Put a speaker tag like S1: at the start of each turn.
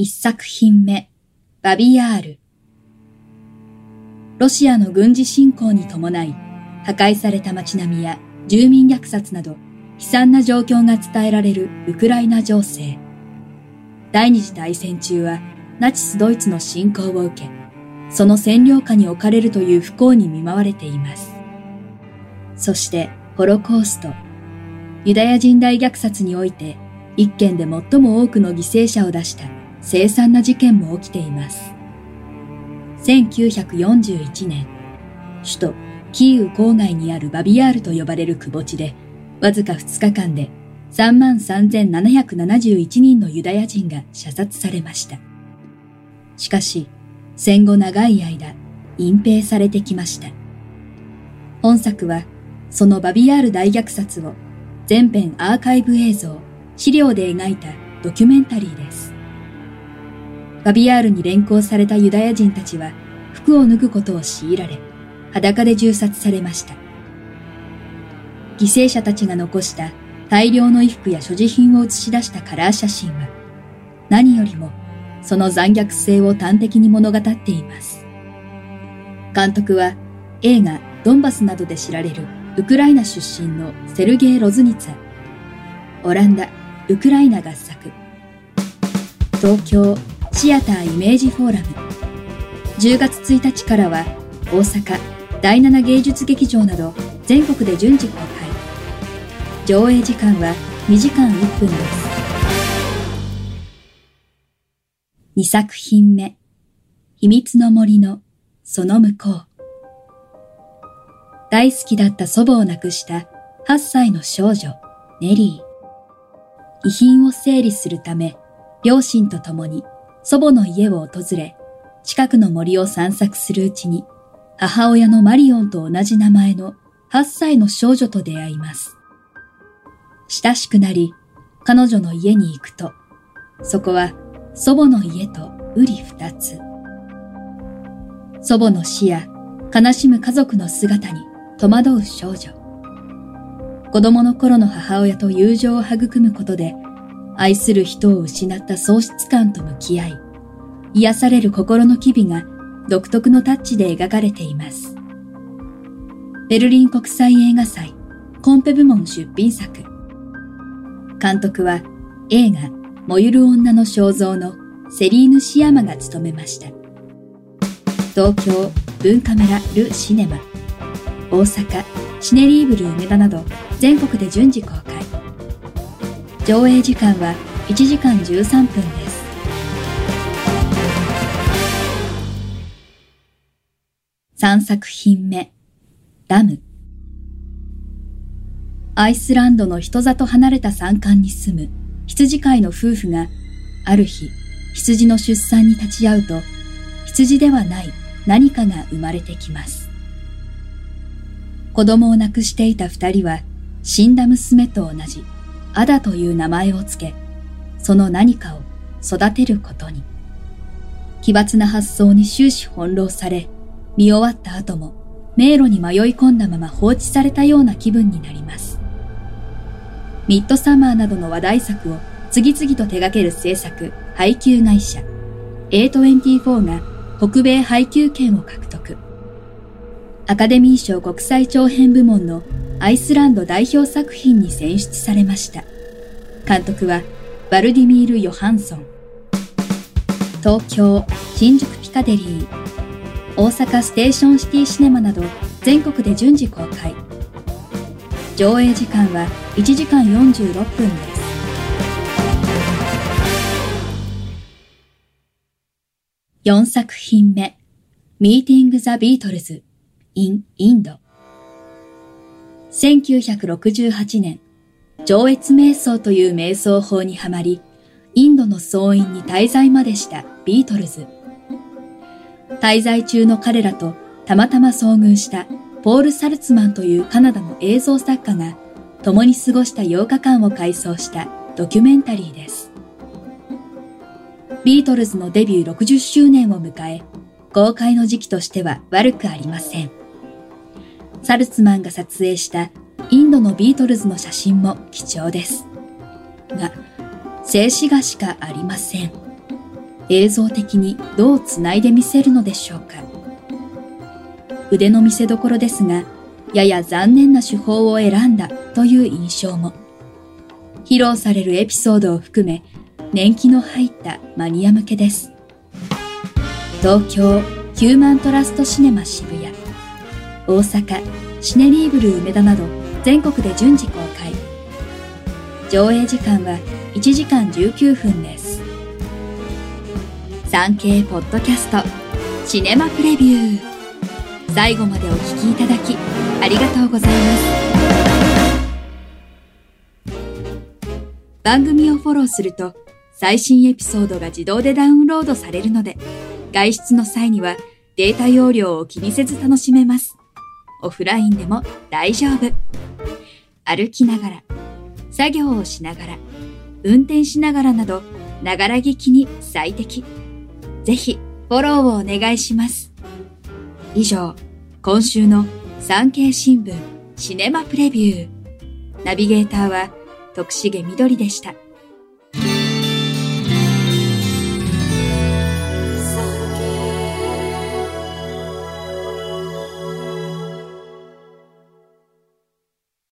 S1: 一作品目バビヤール。ロシアの軍事侵攻に伴い破壊された街並みや住民虐殺など悲惨な状況が伝えられるウクライナ情勢。第二次大戦中はナチスドイツの侵攻を受けその占領下に置かれるという不幸に見舞われています。そしてホロコースト。ユダヤ人大虐殺において一件で最も多くの犠牲者を出した凄惨な事件も起きています。1941年、首都キーウ郊外にあるバビヤールと呼ばれる窪地で、わずか2日間で33,771人のユダヤ人が射殺されました。しかし、戦後長い間、隠蔽されてきました。本作は、そのバビヤール大虐殺を全編アーカイブ映像、資料で描いたドキュメンタリーです。バビアールに連行されたユダヤ人たちは服を脱ぐことを強いられ、裸で銃殺されました。犠牲者たちが残した大量の衣服や所持品を映し出したカラー写真は、何よりもその残虐性を端的に物語っています。監督は映画ドンバスなどで知られるウクライナ出身のセルゲイ・ロズニツァ、オランダ、ウクライナ合作、東京、シアターイメージフォーラム。10月1日からは大阪第七芸術劇場など全国で順次公開。上映時間は2時間1分です。2作品目秘密の森のその向こう。大好きだった祖母を亡くした8歳の少女ネリー。遺品を整理するため両親と共に祖母の家を訪れ、近くの森を散策するうちに、母親のマリオンと同じ名前の8歳の少女と出会います。親しくなり、彼女の家に行くと、そこは祖母の家と瓜二つ。祖母の死や悲しむ家族の姿に戸惑う少女。子供の頃の母親と友情を育むことで愛する人を失った喪失感と向き合い、癒される心の機微が独特のタッチで描かれています。ベルリン国際映画祭コンペ部門出品作。監督は映画燃ゆる女の肖像のセリーヌ・シアマが務めました。東京文化村ル・シネマ、大阪シネリーブル梅田など全国で順次公開。上映時間は1時間13分です。3作品目、ダム。アイスランドの人里離れた山間に住む羊飼いの夫婦が、ある日、羊の出産に立ち会うと、羊ではない何かが生まれてきます。子供を亡くしていた二人は、死んだ娘と同じアダという名前をつけ、その何かを育てることに。奇抜な発想に終始翻弄され、見終わった後も迷路に迷い込んだまま放置されたような気分になります。ミッドサマーなどの話題作を次々と手掛ける制作、配給会社、A24 が北米配給権を獲得。アカデミー賞国際長編部門のアイスランド代表作品に選出されました。監督はバルディミール・ヨハンソン。東京、新宿ピカデリー、大阪ステーションシティシネマなど全国で順次公開。上映時間は1時間46分です。4作品目、ミーティング・ザ・ビートルズ・イン・インド。1968年、上越瞑想という瞑想法にはまり、インドの総員に滞在までしたビートルズ。滞在中の彼らとたまたま遭遇したポール・サルツマンというカナダの映像作家が共に過ごした8日間を回想したドキュメンタリーです。ビートルズのデビュー60周年を迎え、公開の時期としては悪くありません。サルツマンが撮影したインドのビートルズの写真も貴重です。が、静止画しかありません。映像的にどう繋いで見せるのでしょうか。腕の見せどころですが、やや残念な手法を選んだという印象も。披露されるエピソードを含め、年季の入ったマニア向けです。東京ヒューマントラストシネマ渋谷、大阪シネリーブル梅田など全国で順次公開。上映時間は1時間19分です。産経ポッドキャストシネマプレビュー最後までお聞きいただきありがとうございます番組をフォローすると最新エピソードが自動でダウンロードされるので外出の際にはデータ容量を気にせず楽しめますオフラインでも大丈夫歩きながら作業をしながら運転しながらなど、ながら聞きに最適。ぜひ、フォローをお願いします。以上、今週の産経新聞シネマプレビュー。ナビゲーターは徳重みどりでした。